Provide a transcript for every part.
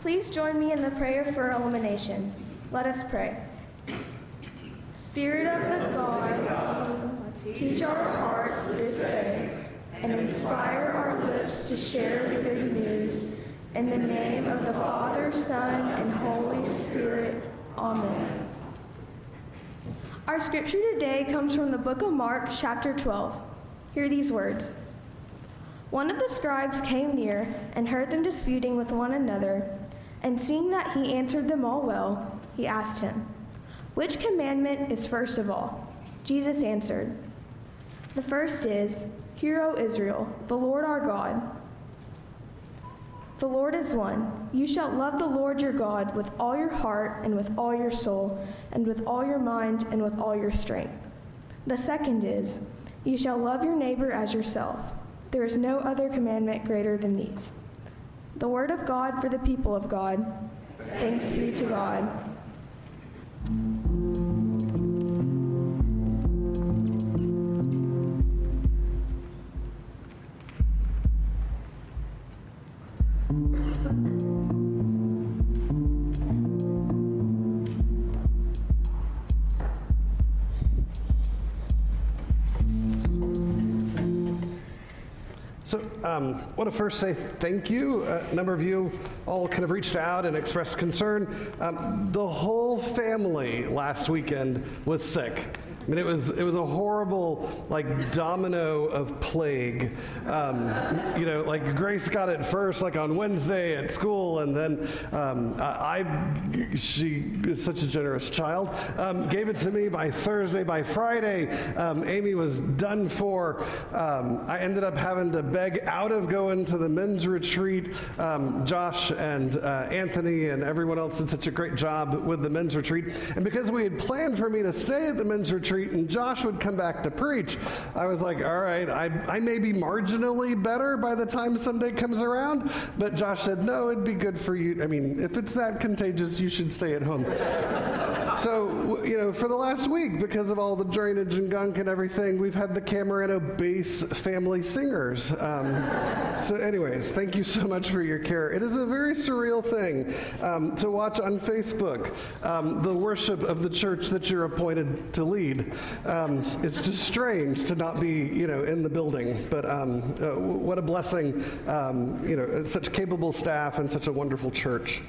Please join me in the prayer for illumination. Let us pray. Spirit of the God, teach our hearts this day and inspire our lips to share the good news. In the name of the Father, Son, and Holy Spirit. Amen. Our scripture today comes from the book of Mark, chapter 12. Hear these words. One of the scribes came near and heard them disputing with one another, and seeing that he answered them all well, he asked him, Which commandment is first of all? Jesus answered, The first is, Hear, O Israel, the Lord our God. The Lord is one. You shall love the Lord your God with all your heart and with all your soul and with all your mind and with all your strength. The second is, You shall love your neighbor as yourself. There is no other commandment greater than these. The word of God for the people of God. Thanks be to God. Um, want to first say thank you. A number of you all kind of reached out and expressed concern. Um, the whole family last weekend was sick. I mean, it was it was a horrible like domino of plague. Um, you know, like Grace got it first, like on Wednesday at school, and then um, I, I, she is such a generous child, um, gave it to me by Thursday. By Friday, um, Amy was done for. Um, I ended up having to beg out of going to the men's retreat. Um, Josh and uh, Anthony and everyone else did such a great job with the men's retreat, and because we had planned for me to stay at the men's retreat and Josh would come back to preach, I was like, all right, I, I may be marginally better by the time Sunday comes around. But Josh said, no, it'd be good for you. I mean, if it's that contagious, you should stay at home. so, you know, for the last week, because of all the drainage and gunk and everything, we've had the Camerino bass family singers. Um, so, anyways, thank you so much for your care. It is a very surreal thing um, to watch on Facebook um, the worship of the church that you're appointed to lead. Um, it's just strange to not be, you know, in the building. But um, uh, what a blessing, um, you know, such capable staff and such a wonderful church.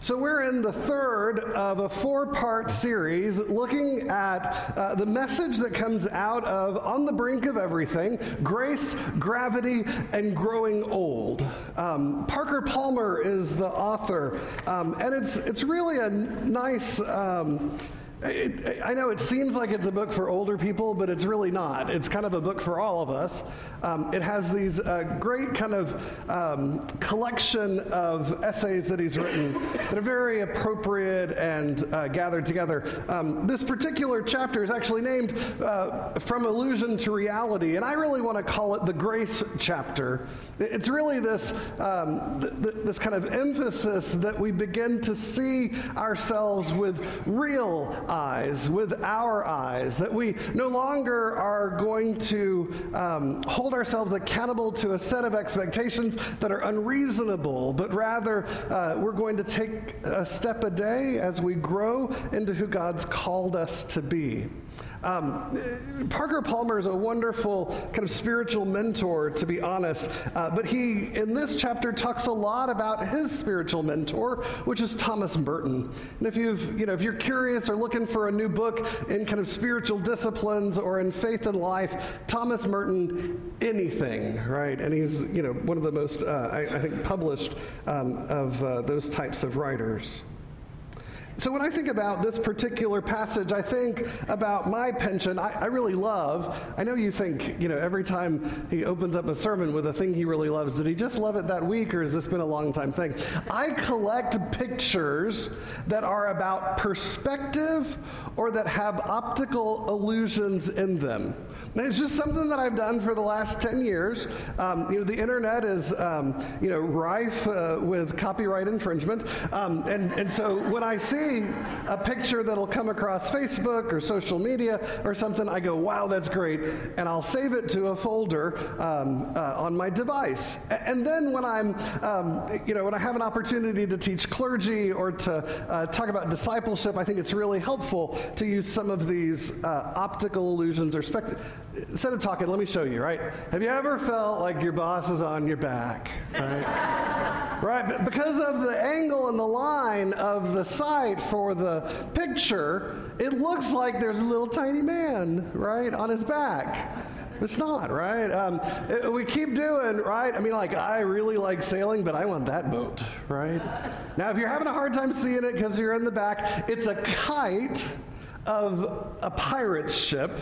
So, we're in the third of a four part series looking at uh, the message that comes out of On the Brink of Everything Grace, Gravity, and Growing Old. Um, Parker Palmer is the author, um, and it's, it's really a nice. Um, it, I know it seems like it's a book for older people, but it's really not. It's kind of a book for all of us. Um, it has these uh, great kind of um, collection of essays that he's written that are very appropriate and uh, gathered together. Um, this particular chapter is actually named uh, From Illusion to Reality, and I really want to call it the Grace chapter. It's really this, um, th- th- this kind of emphasis that we begin to see ourselves with real eyes, with our eyes, that we no longer are going to um, hold ourselves accountable to a set of expectations that are unreasonable, but rather uh, we're going to take a step a day as we grow into who God's called us to be. Um, Parker Palmer is a wonderful kind of spiritual mentor, to be honest. Uh, but he, in this chapter, talks a lot about his spiritual mentor, which is Thomas Merton. And if you've, you know, if you're curious or looking for a new book in kind of spiritual disciplines or in faith and life, Thomas Merton, anything, right? And he's, you know, one of the most, uh, I, I, think, published um, of uh, those types of writers. So when I think about this particular passage, I think about my pension. I, I, really love. I know you think, you know, every time he opens up a sermon with a thing he really loves, did he just love it that week or has this been a long time thing? I collect pictures that are about perspective or that have optical illusions in them. It's just something that I've done for the last 10 years. Um, you know, the internet is, um, you know, rife uh, with copyright infringement. Um, and, and so when I see a picture that'll come across Facebook or social media or something, I go, wow, that's great. And I'll save it to a folder um, uh, on my device. And then when I'm, um, you know, when I have an opportunity to teach clergy or to uh, talk about discipleship, I think it's really helpful to use some of these uh, optical illusions or spect- instead of talking, let me show you, right? Have you ever felt like your boss is on your back, right? right, because of the angle and the line of the sight for the picture, it looks like there's a little tiny man, right, on his back. It's not, right? Um, it, we keep doing, right? I mean, like, I really like sailing, but I want that boat, right? Now, if you're having a hard time seeing it because you're in the back, it's a kite of a pirate ship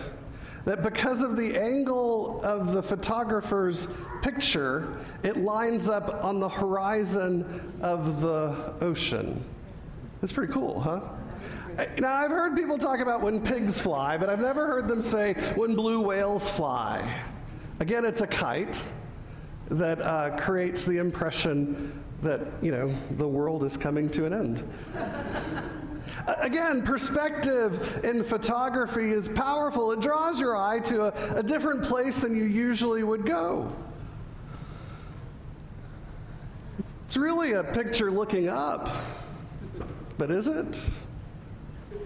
that because of the angle of the photographer's picture, it lines up on the horizon of the ocean. That's pretty cool, huh? Now, I've heard people talk about when pigs fly, but I've never heard them say when blue whales fly. Again, it's a kite that uh, creates the impression that, you know, the world is coming to an end. Again, perspective in photography is powerful. It draws your eye to a, a different place than you usually would go. It's really a picture looking up, but is it?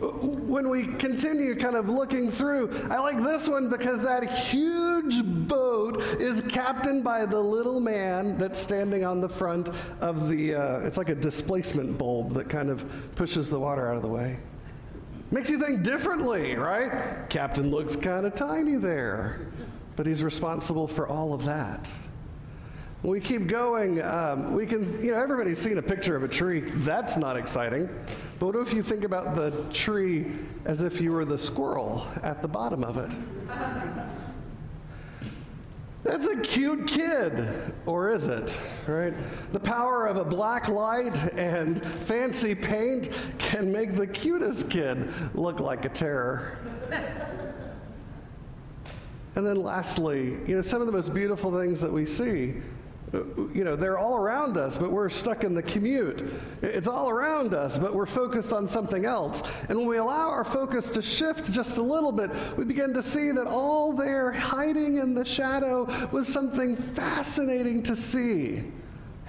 When we continue kind of looking through, I like this one because that huge boat is captained by the little man that's standing on the front of the, uh, it's like a displacement bulb that kind of pushes the water out of the way. Makes you think differently, right? Captain looks kind of tiny there, but he's responsible for all of that. We keep going, um, we can, you know, everybody's seen a picture of a tree. That's not exciting. But what if you think about the tree as if you were the squirrel at the bottom of it? That's a cute kid, or is it? Right? The power of a black light and fancy paint can make the cutest kid look like a terror. And then lastly, you know, some of the most beautiful things that we see you know, they're all around us, but we're stuck in the commute. It's all around us, but we're focused on something else. And when we allow our focus to shift just a little bit, we begin to see that all there hiding in the shadow was something fascinating to see.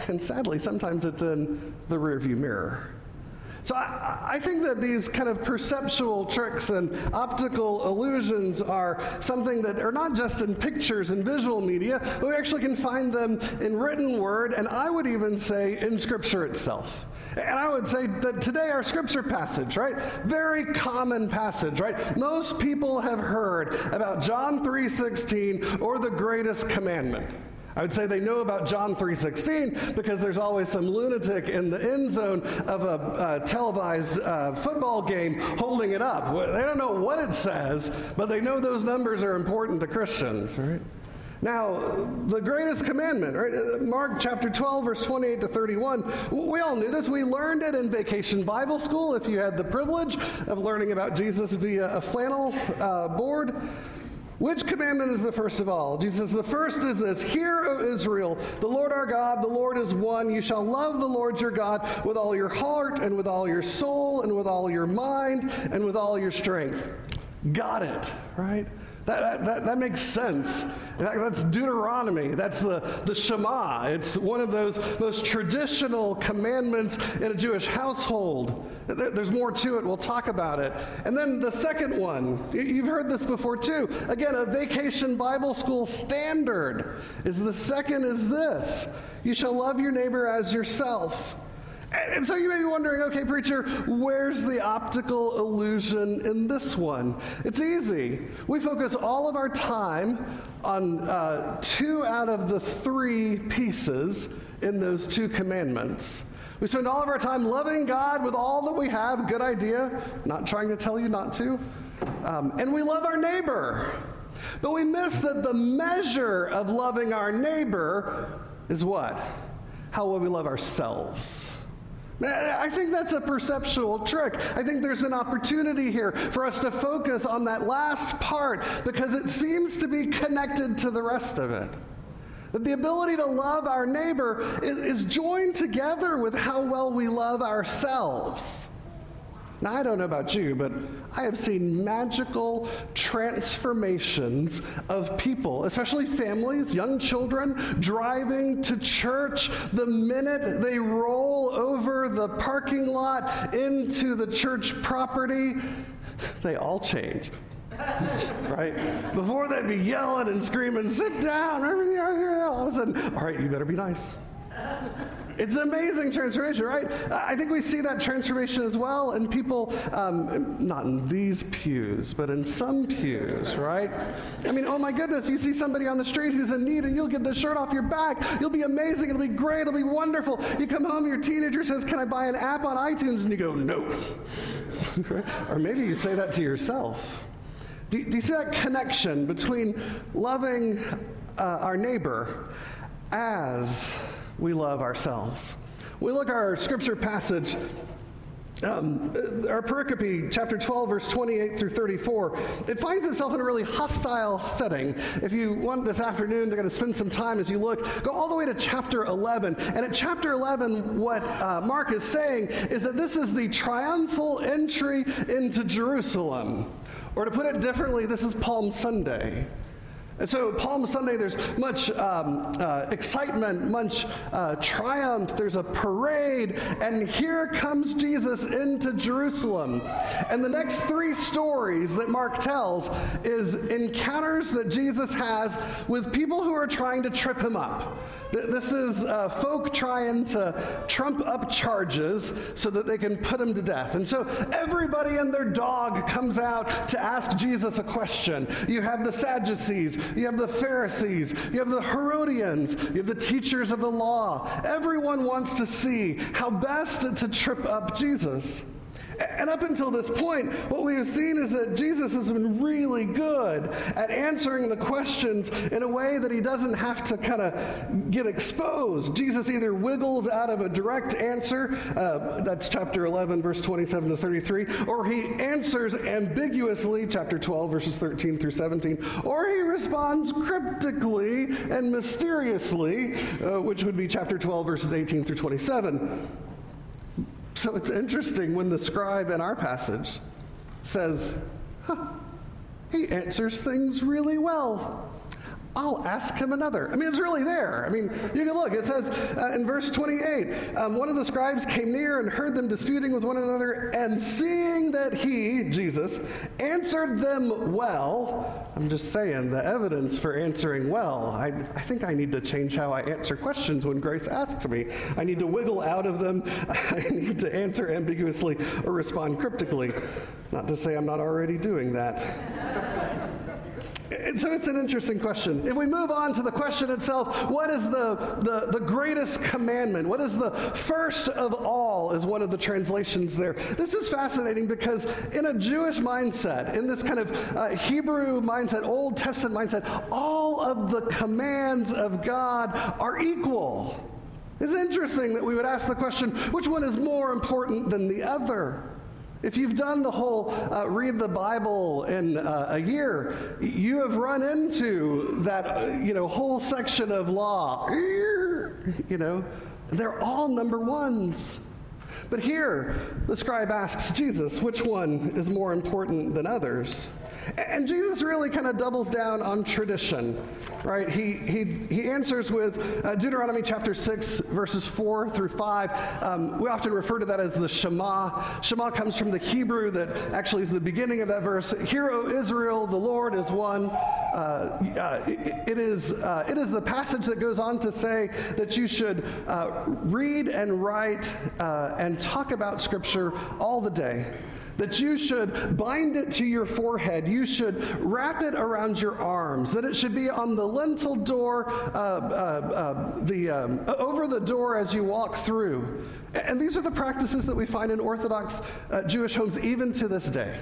And sadly, sometimes it's in the rearview mirror. So I, I, think that these kind of perceptual tricks and optical illusions are something that are not just in pictures and visual media, but we actually can find them in written word, and I would even say in Scripture itself. And I would say that today our scripture passage, right? Very common passage, right? Most people have heard about John 3:16 or the greatest commandment. I would say they know about John 3:16 because there's always some lunatic in the end zone of a uh, televised uh, football game holding it up. They don't know what it says, but they know those numbers are important to Christians, right? Now, the greatest commandment, right? Uh, Mark chapter 12, verse 28 to 31. We all knew this. We learned it in vacation Bible school if you had the privilege of learning about Jesus via a flannel uh, board. Which commandment is the first of all? Jesus, says, the first is this Hear, O Israel, the Lord our God, the Lord is one. You shall love the Lord your God with all your heart, and with all your soul, and with all your mind, and with all your strength. Got it, right? That, that, that, makes sense. Fact, that's Deuteronomy. That's the, the Shema. It's one of those most traditional commandments in a Jewish household. There's more to it. We'll talk about it. And then the second one, you've heard this before too. Again, a vacation Bible school standard is the second is this you shall love your neighbor as yourself. And so you may be wondering, okay, preacher, where's the optical illusion in this one? It's easy. We focus all of our time on uh, two out of the three pieces in those two commandments. We spend all of our time loving God with all that we have. Good idea. Not trying to tell you not to. Um, and we love our neighbor. But we miss that the measure of loving our neighbor is what? How well we love ourselves. I think that's a perceptual trick. I think there's an opportunity here for us to focus on that last part because it seems to be connected to the rest of it. That the ability to love our neighbor is, is joined together with how well we love ourselves. Now, I don't know about you, but I have seen magical transformations of people, especially families, young children, driving to church the minute they roll over the parking lot into the church property. They all change. right? Before they'd be yelling and screaming, sit down, all of a sudden, all right, you better be nice. It's an amazing transformation, right? I think we see that transformation as well in people, um, not in these pews, but in some pews, right? I mean, oh my goodness, you see somebody on the street who's in need and you'll get the shirt off your back. You'll be amazing. It'll be great. It'll be wonderful. You come home, your teenager says, Can I buy an app on iTunes? And you go, No. or maybe you say that to yourself. Do, do you see that connection between loving uh, our neighbor as we love ourselves. We look at our scripture passage um, our pericope, chapter 12, verse 28 through 34, it finds itself in a really hostile setting. If you want this afternoon to kind of spend some time as you look, go all the way to chapter 11. And at chapter 11, what uh, Mark is saying is that this is the triumphal entry into Jerusalem. Or to put it differently, this is Palm Sunday. And so, Palm Sunday, there's much um, uh, excitement, much uh, triumph. There's a parade, and here comes Jesus into Jerusalem. And the next three stories that Mark tells is encounters that Jesus has with people who are trying to trip him up. This is uh, folk trying to trump up charges so that they can put him to death. And so everybody and their dog comes out to ask Jesus a question. You have the Sadducees, you have the Pharisees, you have the Herodians, you have the teachers of the law. Everyone wants to see how best to trip up Jesus. And up until this point, what we have seen is that Jesus has been really good at answering the questions in a way that he doesn't have to kind of get exposed. Jesus either wiggles out of a direct answer, uh, that's chapter 11, verse 27 to 33, or he answers ambiguously, chapter 12, verses 13 through 17, or he responds cryptically and mysteriously, uh, which would be chapter 12, verses 18 through 27. So it's interesting when the scribe in our passage says, huh, he answers things really well. I'll ask him another. I mean, it's really there. I mean, you can look. It says uh, in verse 28 um, one of the scribes came near and heard them disputing with one another, and seeing that he, Jesus, answered them well, I'm just saying, the evidence for answering well, I, I think I need to change how I answer questions when Grace asks me. I need to wiggle out of them, I need to answer ambiguously or respond cryptically. Not to say I'm not already doing that. And so it's an interesting question. If we move on to the question itself, what is the, the, the greatest commandment? What is the first of all, is one of the translations there. This is fascinating because in a Jewish mindset, in this kind of uh, Hebrew mindset, Old Testament mindset, all of the commands of God are equal. It's interesting that we would ask the question which one is more important than the other? If you've done the whole uh, read the Bible in uh, a year, you have run into that uh, you know whole section of law. You know, they're all number ones. But here, the scribe asks Jesus, which one is more important than others? And Jesus really kind of doubles down on tradition right? He, he, he answers with uh, Deuteronomy chapter 6, verses 4 through 5. Um, we often refer to that as the Shema. Shema comes from the Hebrew that actually is the beginning of that verse. Hear, O Israel, the Lord is one. Uh, uh, it, it, is, uh, it is the passage that goes on to say that you should uh, read and write uh, and talk about Scripture all the day that you should bind it to your forehead, you should wrap it around your arms, that it should be on the lintel door, uh, uh, uh, the, um, over the door as you walk through. And these are the practices that we find in Orthodox uh, Jewish homes even to this day.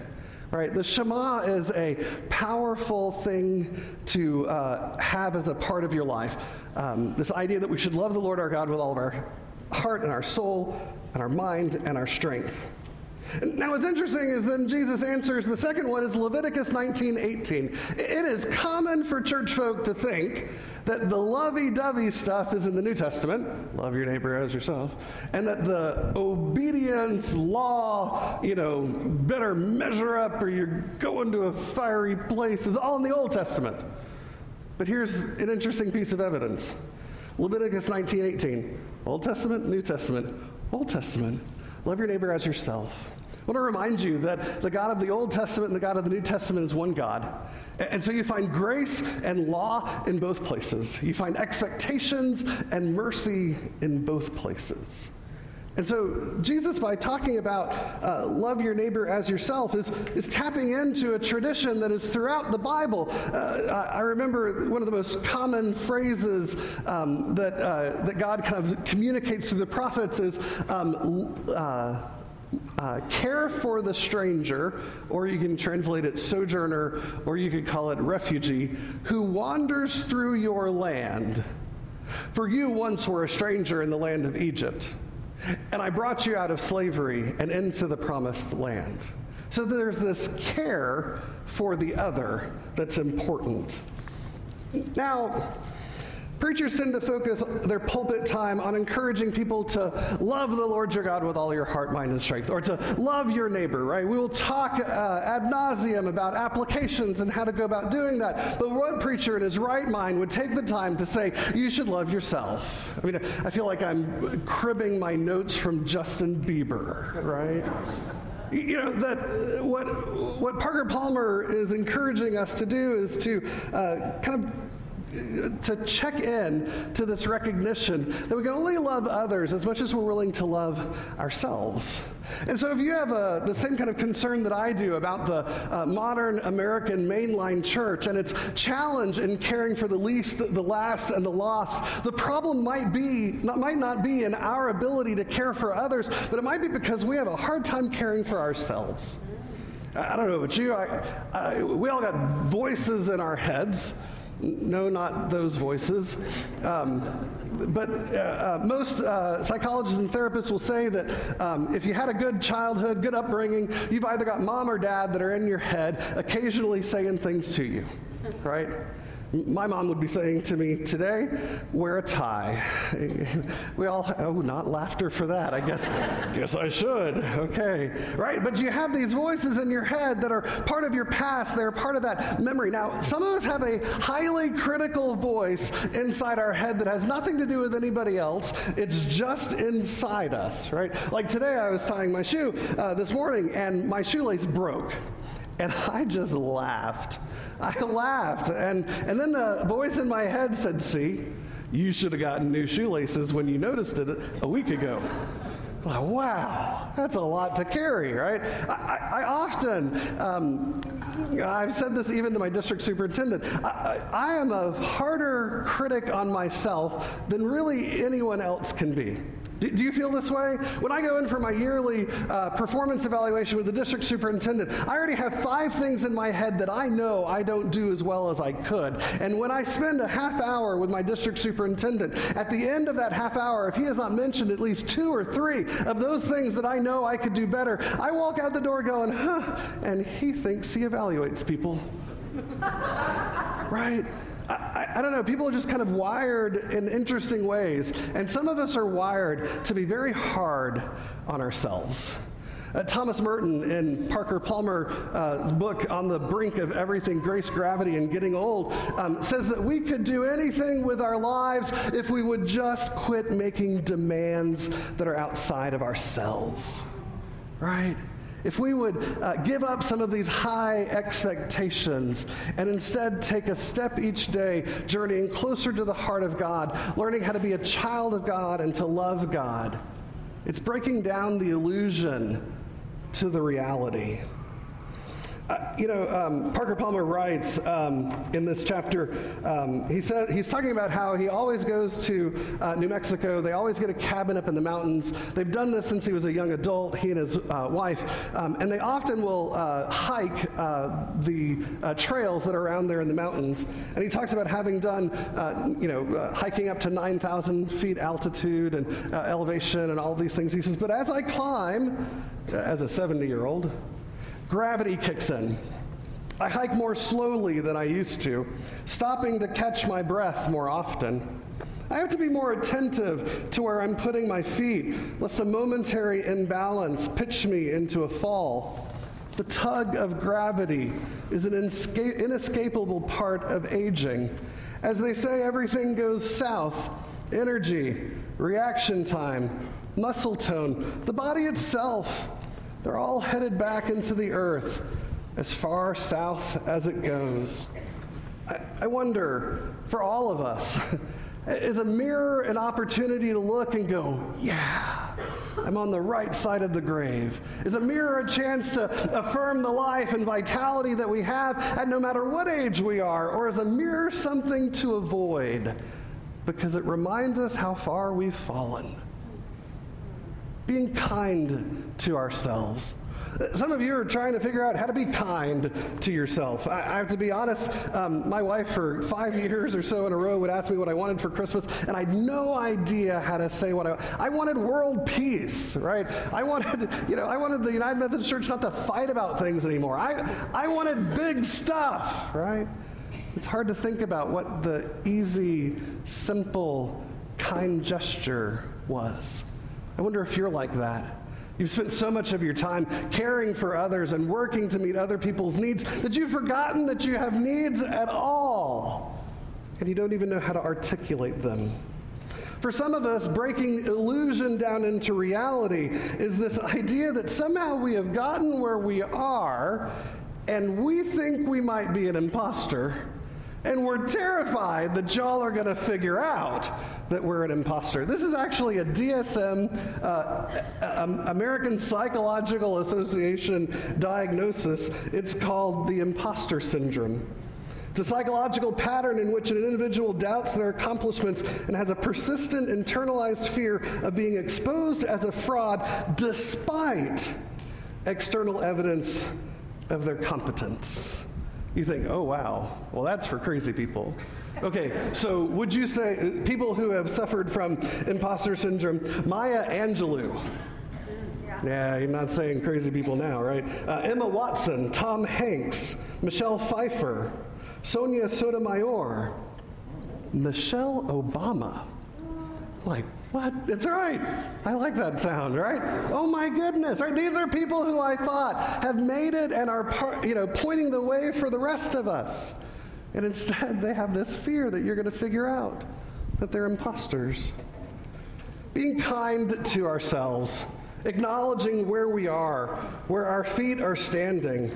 Right? The Shema is a powerful thing to uh, have as a part of your life. Um, this idea that we should love the Lord our God with all of our heart and our soul and our mind and our strength. Now, what's interesting is then Jesus answers the second one is Leviticus 19 18. It is common for church folk to think that the lovey dovey stuff is in the New Testament, love your neighbor as yourself, and that the obedience law, you know, better measure up or you're going to a fiery place is all in the Old Testament. But here's an interesting piece of evidence Leviticus 19 18. Old Testament, New Testament, Old Testament. Love your neighbor as yourself. I want to remind you that the God of the Old Testament and the God of the New Testament is one God. And so you find grace and law in both places. You find expectations and mercy in both places. And so, Jesus, by talking about uh, love your neighbor as yourself, is, is tapping into a tradition that is throughout the Bible. Uh, I remember one of the most common phrases um, that, uh, that God kind of communicates through the prophets is um, uh, care for the stranger, or you can translate it sojourner, or you could call it refugee, who wanders through your land. For you once were a stranger in the land of Egypt. And I brought you out of slavery and into the promised land. So there's this care for the other that's important. Now, Preachers tend to focus their pulpit time on encouraging people to love the Lord your God with all your heart, mind, and strength, or to love your neighbor, right? We will talk uh, ad nauseum about applications and how to go about doing that. But what preacher in his right mind would take the time to say, you should love yourself? I mean, I feel like I'm cribbing my notes from Justin Bieber, right? you know that what what Parker Palmer is encouraging us to do is to uh, kind of to check in to this recognition that we can only love others as much as we're willing to love ourselves. And so, if you have a, the same kind of concern that I do about the uh, modern American mainline church and its challenge in caring for the least, the last, and the lost, the problem might be not, might not be in our ability to care for others, but it might be because we have a hard time caring for ourselves. I don't know about you. I, I, we all got voices in our heads no, not those voices. Um, but uh, uh, most uh, psychologists and therapists will say that um, if you had a good childhood, good upbringing, you've either got mom or dad that are in your head occasionally saying things to you, right? My mom would be saying to me today, wear a tie. We all, oh, not laughter for that. I guess, guess I should. Okay. Right? But you have these voices in your head that are part of your past. They're part of that memory. Now, some of us have a highly critical voice inside our head that has nothing to do with anybody else. It's just inside us, right? Like today, I was tying my shoe uh, this morning and my shoelace broke. And I just laughed. I laughed. And, and then the voice in my head said, See, you should have gotten new shoelaces when you noticed it a week ago. Like, wow, that's a lot to carry, right? I, I, I often, um, I've said this even to my district superintendent, I, I am a harder critic on myself than really anyone else can be. Do, do you feel this way? When I go in for my yearly uh, performance evaluation with the district superintendent, I already have five things in my head that I know I don't do as well as I could. And when I spend a half hour with my district superintendent, at the end of that half hour, if he has not mentioned at least two or three of those things that I know I could do better, I walk out the door going, huh, and he thinks he evaluates people. right? I, I, don't know, people are just kind of wired in interesting ways. And some of us are wired to be very hard on ourselves. Uh, Thomas Merton in Parker Palmer's uh, book on the brink of everything, grace, gravity, and getting old, um, says that we could do anything with our lives if we would just quit making demands that are outside of ourselves. Right? If we would uh, give up some of these high expectations and instead take a step each day, journeying closer to the heart of God, learning how to be a child of God and to love God, it's breaking down the illusion to the reality. Uh, you know, um, Parker Palmer writes um, in this chapter, um, he says, he's talking about how he always goes to uh, New Mexico. They always get a cabin up in the mountains. They've done this since he was a young adult, he and his uh, wife. Um, and they often will uh, hike uh, the trails that are around there in the mountains. And he talks about having done, you know, hiking up to 9,000 feet altitude and elevation and all these things. He says, but as I climb, as a 70 year old, gravity kicks in. I hike more slowly than I used to, stopping to catch my breath more often. I have to be more attentive to where I'm putting my feet, lest a momentary imbalance pitch me into a fall. The tug of gravity is an inescapable part of aging. As they say, everything goes south energy, reaction time, muscle tone, the body itself they're all headed back into the earth as far south as it goes. I, I wonder, for all of us, is a mirror an opportunity to look and go, yeah, I'm on the right side of the grave? Is a mirror a chance to affirm the life and vitality that we have at no matter what age we are? Or is a mirror something to avoid because it reminds us how far we've fallen? Being kind to ourselves. Some of you are trying to figure out how to be kind to yourself. I, I have to be honest, um, my wife, for five years or so in a row, would ask me what I wanted for Christmas, and I had no idea how to say what I I wanted world peace, right? I wanted, you know, I wanted the United Methodist Church not to fight about things anymore. I, I wanted big stuff, right? It's hard to think about what the easy, simple, kind gesture was. I wonder if you're like that. You've spent so much of your time caring for others and working to meet other people's needs that you've forgotten that you have needs at all. And you don't even know how to articulate them. For some of us, breaking illusion down into reality is this idea that somehow we have gotten where we are and we think we might be an imposter and we're terrified that y'all are going to figure out that we're an imposter. This is actually a DSM, uh, American Psychological Association diagnosis. It's called the imposter syndrome. It's a psychological pattern in which an individual doubts their accomplishments and has a persistent internalized fear of being exposed as a fraud despite external evidence of their competence. You think, oh, wow, well, that's for crazy people. Okay, so would you say people who have suffered from imposter syndrome, Maya Angelou? Yeah, you're not saying crazy people now, right? Uh, Emma Watson, Tom Hanks, Michelle Pfeiffer, Sonia Sotomayor, Michelle Obama. Like, what? That's right. I like that sound, right? Oh my goodness, right? These are people who I thought have made it and are, par- you know, pointing the way for the rest of us. And instead, they have this fear that you're going to figure out that they're imposters. Being kind to ourselves, acknowledging where we are, where our feet are standing.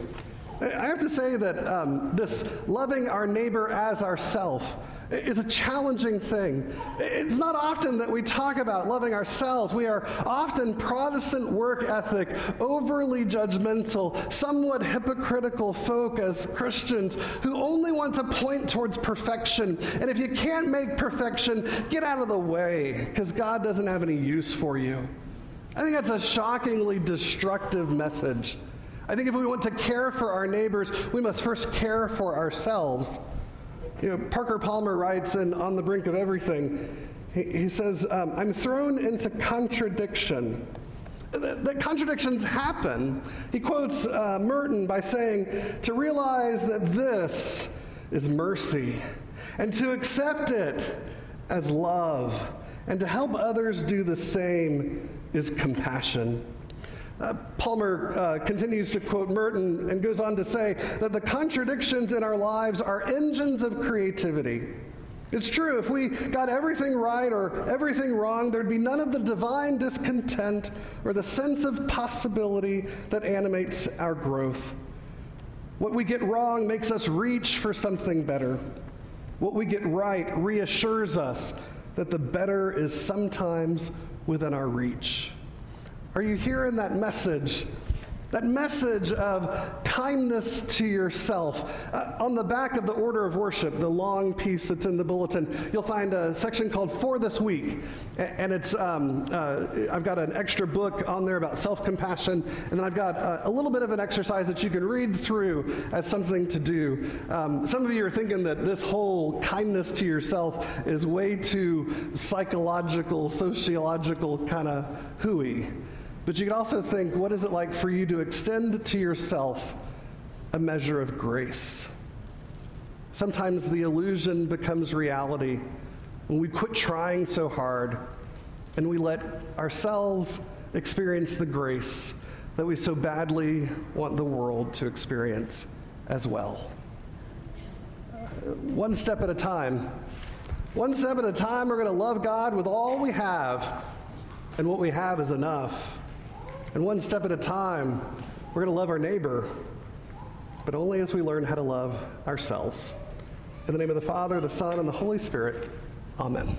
I have to say that um, this loving our neighbor as ourself is a challenging thing. It's not often that we talk about loving ourselves. We are often Protestant work ethic, overly judgmental, somewhat hypocritical folk as Christians who only want to point towards perfection. And if you can't make perfection, get out of the way because God doesn't have any use for you. I think that's a shockingly destructive message. I think if we want to care for our neighbors, we must first care for ourselves. You know, Parker Palmer writes in On the Brink of Everything, he, he says, um, I'm thrown into contradiction. That, contradictions happen. He quotes uh, Merton by saying, To realize that this is mercy, and to accept it as love, and to help others do the same is compassion. Uh, Palmer uh, continues to quote Merton and goes on to say that the contradictions in our lives are engines of creativity. It's true, if we got everything right or everything wrong, there'd be none of the divine discontent or the sense of possibility that animates our growth. What we get wrong makes us reach for something better. What we get right reassures us that the better is sometimes within our reach. Are you hearing that message that message of kindness to yourself. Uh, on the back of the order of worship, the long piece that's in the bulletin, you'll find a section called For This Week. And it's, um, uh, I've got an extra book on there about self compassion, and then I've got a, a, little bit of an exercise that you can read through as something to do. Um, some of you are thinking that this whole kindness to yourself is way too psychological, sociological kind of hooey. But you can also think, what is it like for you to extend to yourself a measure of grace? Sometimes the illusion becomes reality when we quit trying so hard and we let ourselves experience the grace that we so badly want the world to experience as well. Uh, one step at a time. One step at a time, we're going to love God with all we have, and what we have is enough. And one step at a time, we're going to love our neighbor, but only as we learn how to love ourselves. In the name of the Father, the Son, and the Holy Spirit, amen.